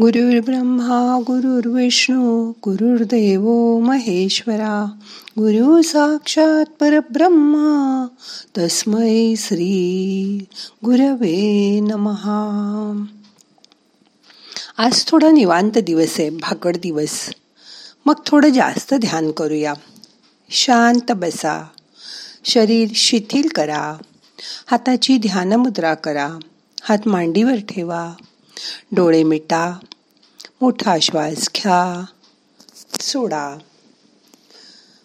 ब्रह्मा गुरुर्विष्णू गुरुर्देव महेश्वरा गुरु साक्षात परब्रह्मा तस्मै श्री गुरवे नमहा आज थोडा निवांत दिवस आहे भाकड दिवस. मग थोडं जास्त ध्यान करूया. शांत बसा. शरीर शिथिल करा. हाताची ध्यानमुद्रा करा. हात मांडीवर ठेवा. डोळे मिटा मोठा श्वास घ्या सोडा.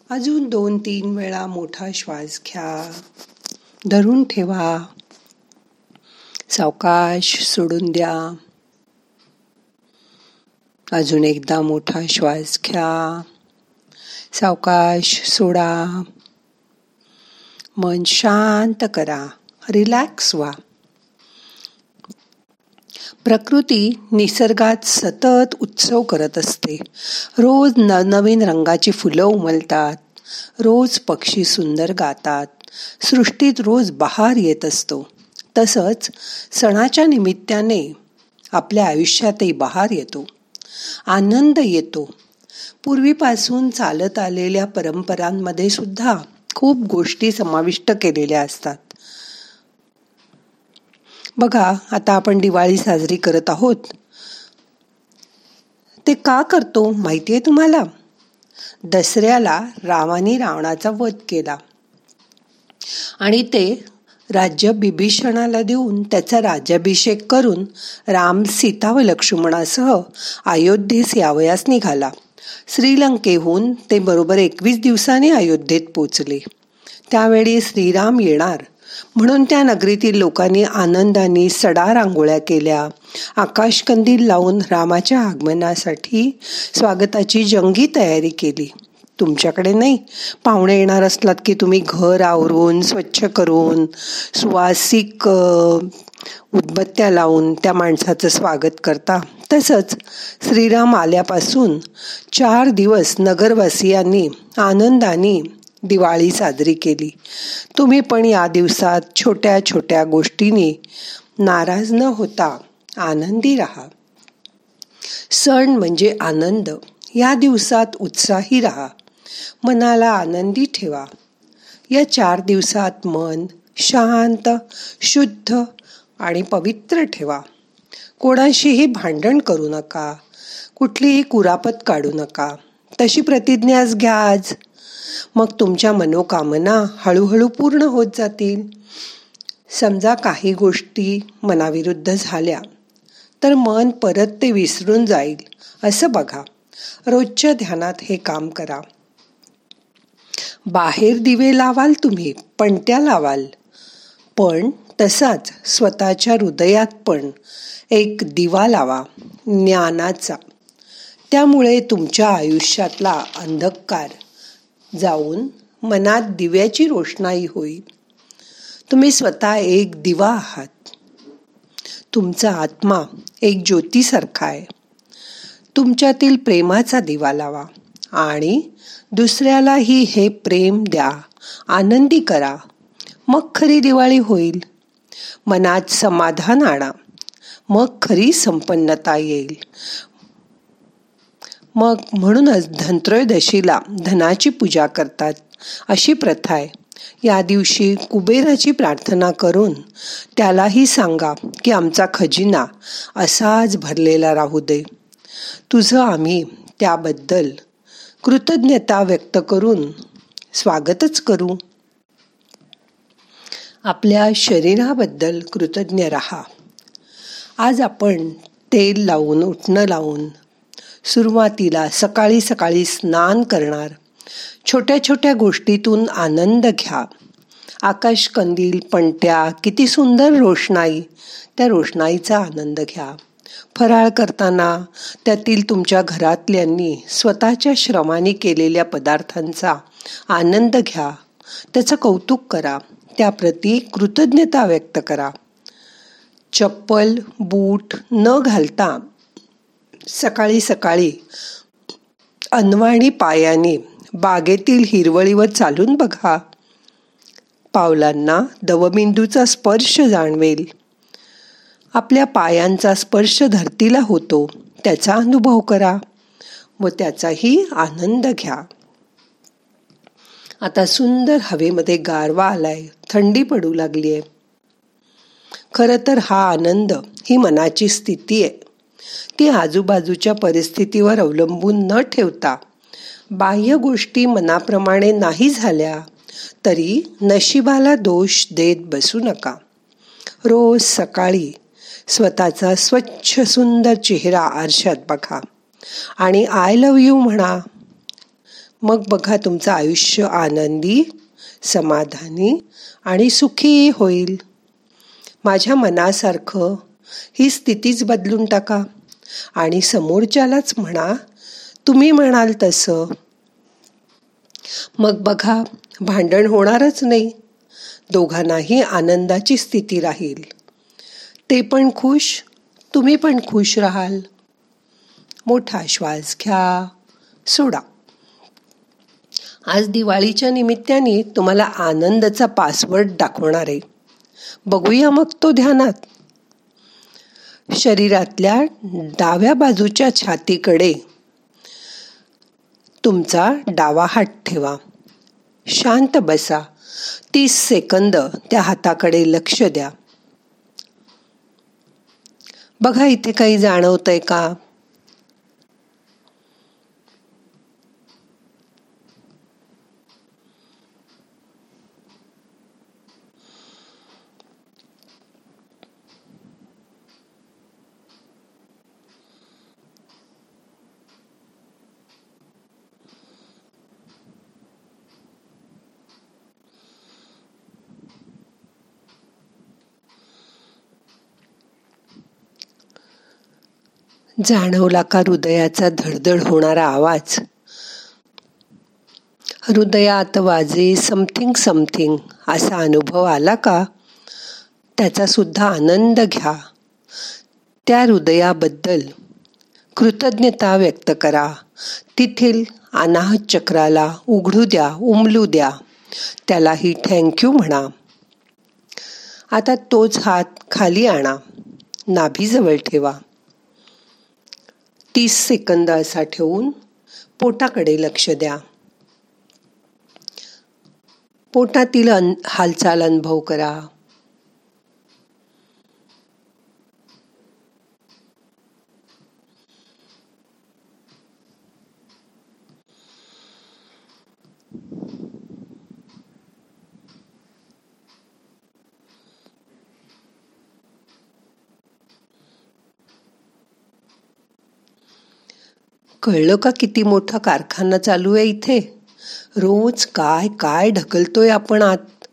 अजून दोन तीन वेळा मोठा श्वास घ्या. धरून ठेवा. सावकाश सोडून द्या. अजून एकदा मोठा श्वास घ्या. सावकाश सोडा. मन शांत करा. रिलॅक्स व्हा. प्रकृती निसर्गात सतत उत्सव करत असते. रोज नवनवीन रंगाची फुलं उमलतात. रोज पक्षी सुंदर गातात. सृष्टीत रोज बहार येत असतो. तसंच सणाच्या निमित्ताने आपल्या आयुष्यातही बहार येतो. आनंद येतो. पूर्वीपासून चालत आलेल्या परंपरांमध्ये सुद्धा खूप गोष्टी समाविष्ट केलेल्या असतात. बघा आता आपण दिवाळी साजरी करत आहोत. ते का करतो माहिती आहे तुम्हाला? दसऱ्याला रामाने रावणाचा वध केला. आणि ते राज्य बिभीषणाला देऊन त्याचा राज्याभिषेक करून राम सीता व लक्ष्मणासह अयोध्येस यावयास निघाला. श्रीलंकेहून ते बरोबर एकवीस दिवसांनी अयोध्येत पोचले. त्यावेळी श्रीराम येणार. म्हणून त्या नगरीतील लोकांनी आनंदाने सडा रांगोळ्या केल्या. आकाशकंदील लावून रामाच्या आगमनासाठी स्वागताची जंगी तयारी केली. तुमच्याकडे नाही. पाहुणे येणार असलात की तुम्ही घर आवरून स्वच्छ करून सुवासिक उदबत्त्या लावून त्या माणसाचं स्वागत करता. तसंच श्रीराम आल्यापासून चार दिवस नगरवासियांनी आनंदाने दिवाळी साजरी केली. तुम्ही पण या दिवसात छोट्या छोट्या गोष्टीने नाराज न होता आनंदी राहा. सण म्हणजे आनंद. या दिवसात उत्साही राहा. मनाला आनंदी ठेवा. या चार दिवसात मन शांत शुद्ध आणि पवित्र ठेवा. कोणाशीही भांडण करू नका. कुठलीही कुरापत काढू नका. तशी प्रतिज्ञाच घ्या आज. मग तुमच्या मनोकामना हळूहळू पूर्ण होत जातील. समजा काही गोष्टी मनाविरुद्ध झाल्या तर मन परत ते विसरून जाईल असं बघा. रोजच्या ध्यानात हे काम करा. बाहेर दिवे लावाल तुम्ही पणत्या लावाल. पण तसाच स्वतःच्या हृदयात पण एक दिवा लावा ज्ञानाचा. त्यामुळे तुमच्या आयुष्यातला अंधकार जाऊन मनात दिव्याची रोषणाई होईल. तुम्ही स्वतः एक दिवा आहात. तुमचा आत्मा एक ज्योतीसारखा आहे. तुमच्यातील प्रेमाचा दिवा लावा आणि दुसऱ्यालाही हे प्रेम द्या आनंदी करा. मग खरी दिवाळी होईल. मनात समाधान आणा. मग खरी संपन्नता येईल. मग म्हणूनच धनत्रयोदशीला धनाची पूजा करतात. अशी प्रथा आहे. या दिवशी कुबेराची प्रार्थना करून त्यालाही सांगा की आमचा खजिना असाच भरलेला राहू दे. तुझं आम्ही त्याबद्दल कृतज्ञता व्यक्त करून स्वागतच करू. आपल्या शरीराबद्दल कृतज्ञ राहा. आज आपण तेल लावून उठणं लावून सुरुवातीला सकाळी सकाळी स्नान करणार. छोट्या छोट्या गोष्टीतून आनंद घ्या. आकाश कंदील पणत्या किती सुंदर रोषणाई. त्या रोषणाईचा आनंद घ्या. फराळ करताना त्यातील तुमच्या घरातल्यांनी स्वतःच्या श्रमाने केलेल्या पदार्थांचा आनंद घ्या. त्याचं कौतुक करा. त्याप्रती कृतज्ञता व्यक्त करा. चप्पल बूट न घालता सकाळी सकाळी अनवाणी पायाने बागेतील हिरवळीवर चालून बघा. पावलांना दवबिंदूचा स्पर्श जाणवेल. आपल्या पायांचा स्पर्श धरतीला होतो त्याचा अनुभव करा व त्याचाही आनंद घ्या. आता सुंदर हवेमध्ये गारवा आलाय थंडी पडू लागली आहे खरं तर हा आनंद ही मनाची स्थिती आहे ती आजूबाजूच्या परिस्थितीवर अवलंबून न ठेवता बाह्य गोष्टी मनाप्रमाणे नाही झाल्या तरी नशिबाला दोष देत बसू नका. रोज सकाळी स्वतःचा स्वच्छ सुंदर चेहरा आरशात बघा आणि आय लव यू म्हणा. मग बघा तुमचं आयुष्य आनंदी समाधानी आणि सुखी होईल. माझ्या मनासारखं ही स्थितीच बदलून टाका. आणि समोरच्यालाच म्हणा तुम्ही म्हणाल तसं. मग बघा भांडण होणारच नाही. दोघांनाही आनंदाची स्थिती राहील. ते पण खुश तुम्ही पण खुश राहाल. मोठा श्वास घ्या. सोडा. आज दिवाळीच्या निमित्ताने तुम्हाला आनंदाचा पासवर्ड दाखवणार आहे. बघूया मग तो ध्यानात. शरीरातल्या डाव्या बाजूच्या छातीकडे तुमचा डावा हात ठेवा. शांत बसा. तीस सेकंद त्या हाताकडे लक्ष द्या. बघा इथे काही जाणवतंय का? जाणवला का हृदयाचा धडधड होणारा आवाज. हृदयात वाजे समथिंग समथिंग असा अनुभव आला का? त्याचा सुद्धा आनंद घ्या. त्या हृदयाबद्दल कृतज्ञता व्यक्त करा. तिथील अनाहत चक्राला उघडू द्या उमलू द्या. त्यालाही थँक्यू म्हणा. आता तोच हात खाली आणा. नाभीजवळ ठेवा. तीस सेकंद असा ठेवून पोटाकडे लक्ष द्या. पोटातील हालचाल अनुभव करा. कळलं का किती मोठा कारखाना चालू आहे इथे? रोज काय काय ढकलतोय आपण आत?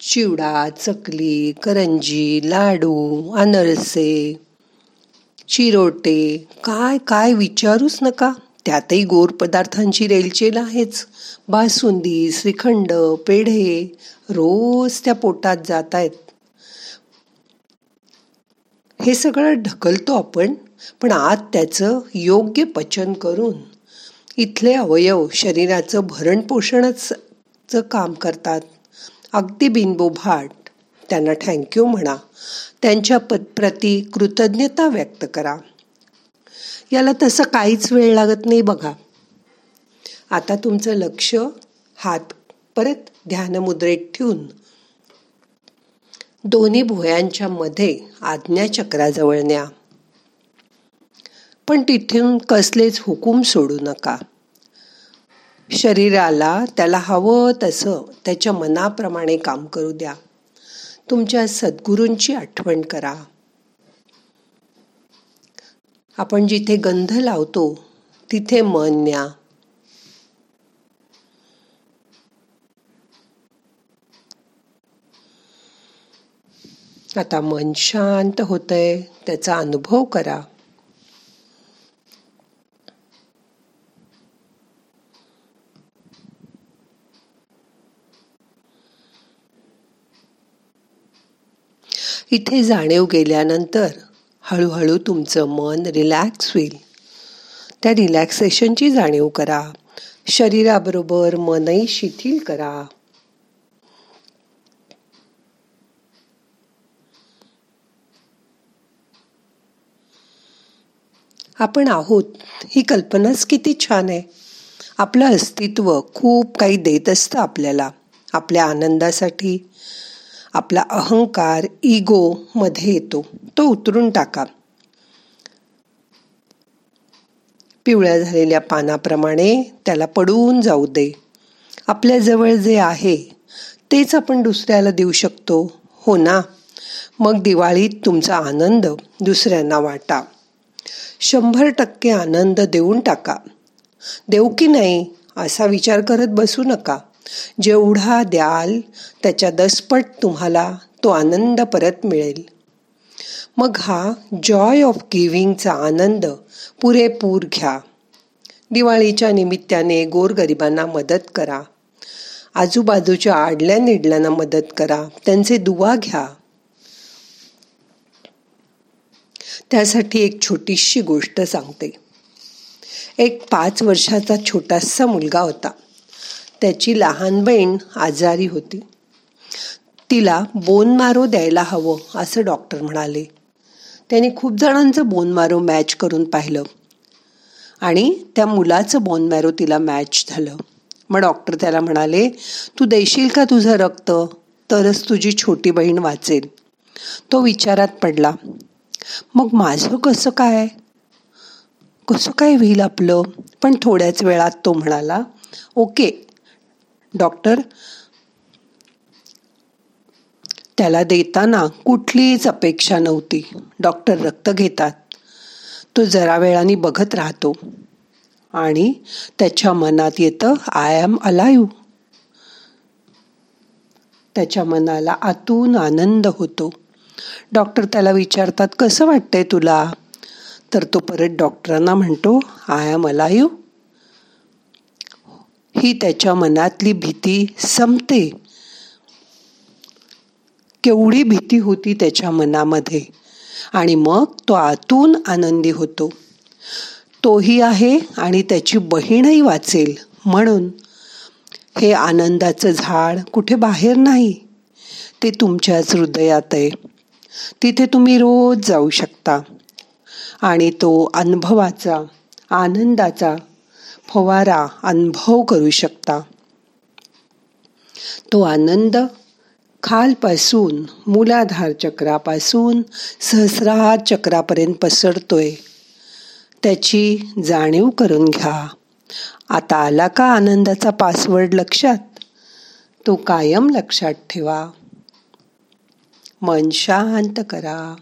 चिवडा चकली करंजी लाडू अनरसे चिरोटे काय काय विचारूच नका. त्यातही गोड पदार्थांची रेलचेल आहेच. बासुंदी श्रीखंड पेढे रोज त्या पोटात जात आहेत हे सगळं ढकलतो आपण? पण आत त्याचं योग्य पचन करून इथले अवयव शरीराचं भरण पोषणच काम करतात. अगदी बिनबोभाट. त्यांना थँक्यू म्हणा. त्यांच्या प्रती कृतज्ञता व्यक्त करा. याला तसं काहीच वेळ लागत नाही बघा. आता तुमचं लक्ष हात परत ध्यानमुद्रेत ठेवून. दोन्ही भुयांच्या मध्ये आज्ञाचक्राजवळ न्या. पण तिथून कसलेच हुकूम सोडू नका. शरीराला त्याला हवं तसं त्याच्या मनाप्रमाणे काम करू द्या. तुमच्या सद्गुरूंची आठवण करा. आपण जिथे गंध लावतो तिथे मन न्या. आता मन शांत होतंय त्याचा अनुभव करा. इथे जाणीव गेल्यानंतर हळूहळू तुमचं मन रिलॅक्स होईल. त्या रिलॅक्सेशनची जाणीव करा. शरीराबरोबर मनही शिथिल करा. आपण आहोत. ही कल्पनाच किती छान आहे. आपलं अस्तित्व खूप काही देत असतं आपल्याला. आपल्या आनंदासाठी आपला अहंकार इगो मध्ये येतो. तो उतरून टाका. पिवळ्या झालेल्या पानाप्रमाणे त्याला पडून जाऊ दे. आपल्याजवळ जे आहे तेच आपण दुसऱ्याला देऊ शकतो. हो ना? मग दिवाळीत तुमचा आनंद दुसऱ्यांना वाटा. शंभर टक्के आनंद देऊन टाका. देऊ की नाही असा विचार करत बसू नका. जेवढा द्याल त्याच्या दसपट तुम्हाला तो आनंद परत मिळेल. मग हा जॉय ऑफ गिव्हिंगचा आनंद पुरेपूर घ्या. दिवाळीच्या निमित्ताने गोरगरिबांना मदत करा. आजूबाजूच्या आडल्या निडल्यांना मदत करा. त्यांचे दुवा घ्या. त्यासाठी एक छोटीशी गोष्ट सांगते. एक पाच वर्षाचा छोटासा मुलगा होता. त्याची लहान बहीण आजारी होती. तिला बोन मारो द्यायला हवं असं डॉक्टर म्हणाले. त्याने खूप जणांचं बोन मारो मॅच करून पाहिलं. आणि त्या मुलाचं बोन मॅरो तिला मॅच झालं. मग डॉक्टर त्याला म्हणाले तू देशील का तुझं रक्त? तरच तुझी छोटी बहीण वाचेल. तो विचारात पडला. मग माझं कसं काय? कसं काय होईल आपलं? पण थोड्याच वेळात तो म्हणाला ओके डॉक्टर त्याला देताना कुठलीच अपेक्षा नव्हती. डॉक्टर रक्त घेतात. तो जरा वेळाने बघत राहतो. आणि त्याच्या मनात येतं आय एम अलायू त्याच्या मनाला आतून आनंद होतो. डॉक्टर त्याला विचारतात कसं वाटतंय तुला? तर तो परत डॉक्टरांना म्हणतो आय एम अलायू ही त्याच्या मनातली भीती संपते. केवढी भीती होती त्याच्या मनामध्ये. आणि मग तो आतून आनंदी होतो. तोही आहे आणि त्याची बहीणही वाचेल. म्हणून हे आनंदाचं झाड कुठे बाहेर नाही. ते तुमच्याच हृदयात आहे. तिथे तुम्ही रोज जाऊ शकता. आणि तो अनुभवाचा आनंदाचा फवारा अनुभव करू शकता. तो आनंद खालपासून मूलाधार चक्रापासून सहस्राहार चक्रापर्यंत पसरतोय. त्याची जाणीव करून घ्या. आता आला का आनंदाचा पासवर्ड लक्षात? तो कायम लक्षात ठेवा. मन शांत करा.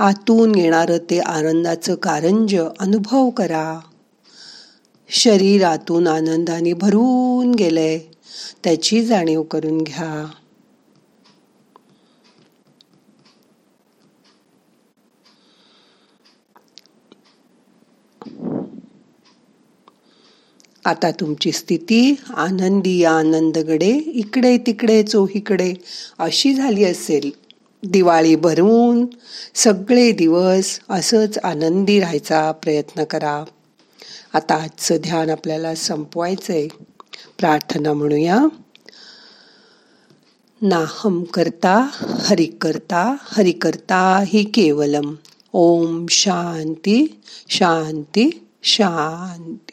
आतून येणारं ते आनंदाचं कारंज अनुभव करा. शरीरातून आनंदाने भरून गेलंय त्याची जाणीव करून घ्या. आता तुमची स्थिती आनंदी आनंदगडे इकडे तिकडे चोहीकडे अशी झाली असेल. दिवाळी भरून सगळे दिवस असंच आनंदी राहायचा प्रयत्न करा. आता आजचं ध्यान आपल्याला संपवायचं आहे प्रार्थना म्हणूया. नाहम करता हरि करता हरि करता ही केवलम. ओम शांती शांती शांती.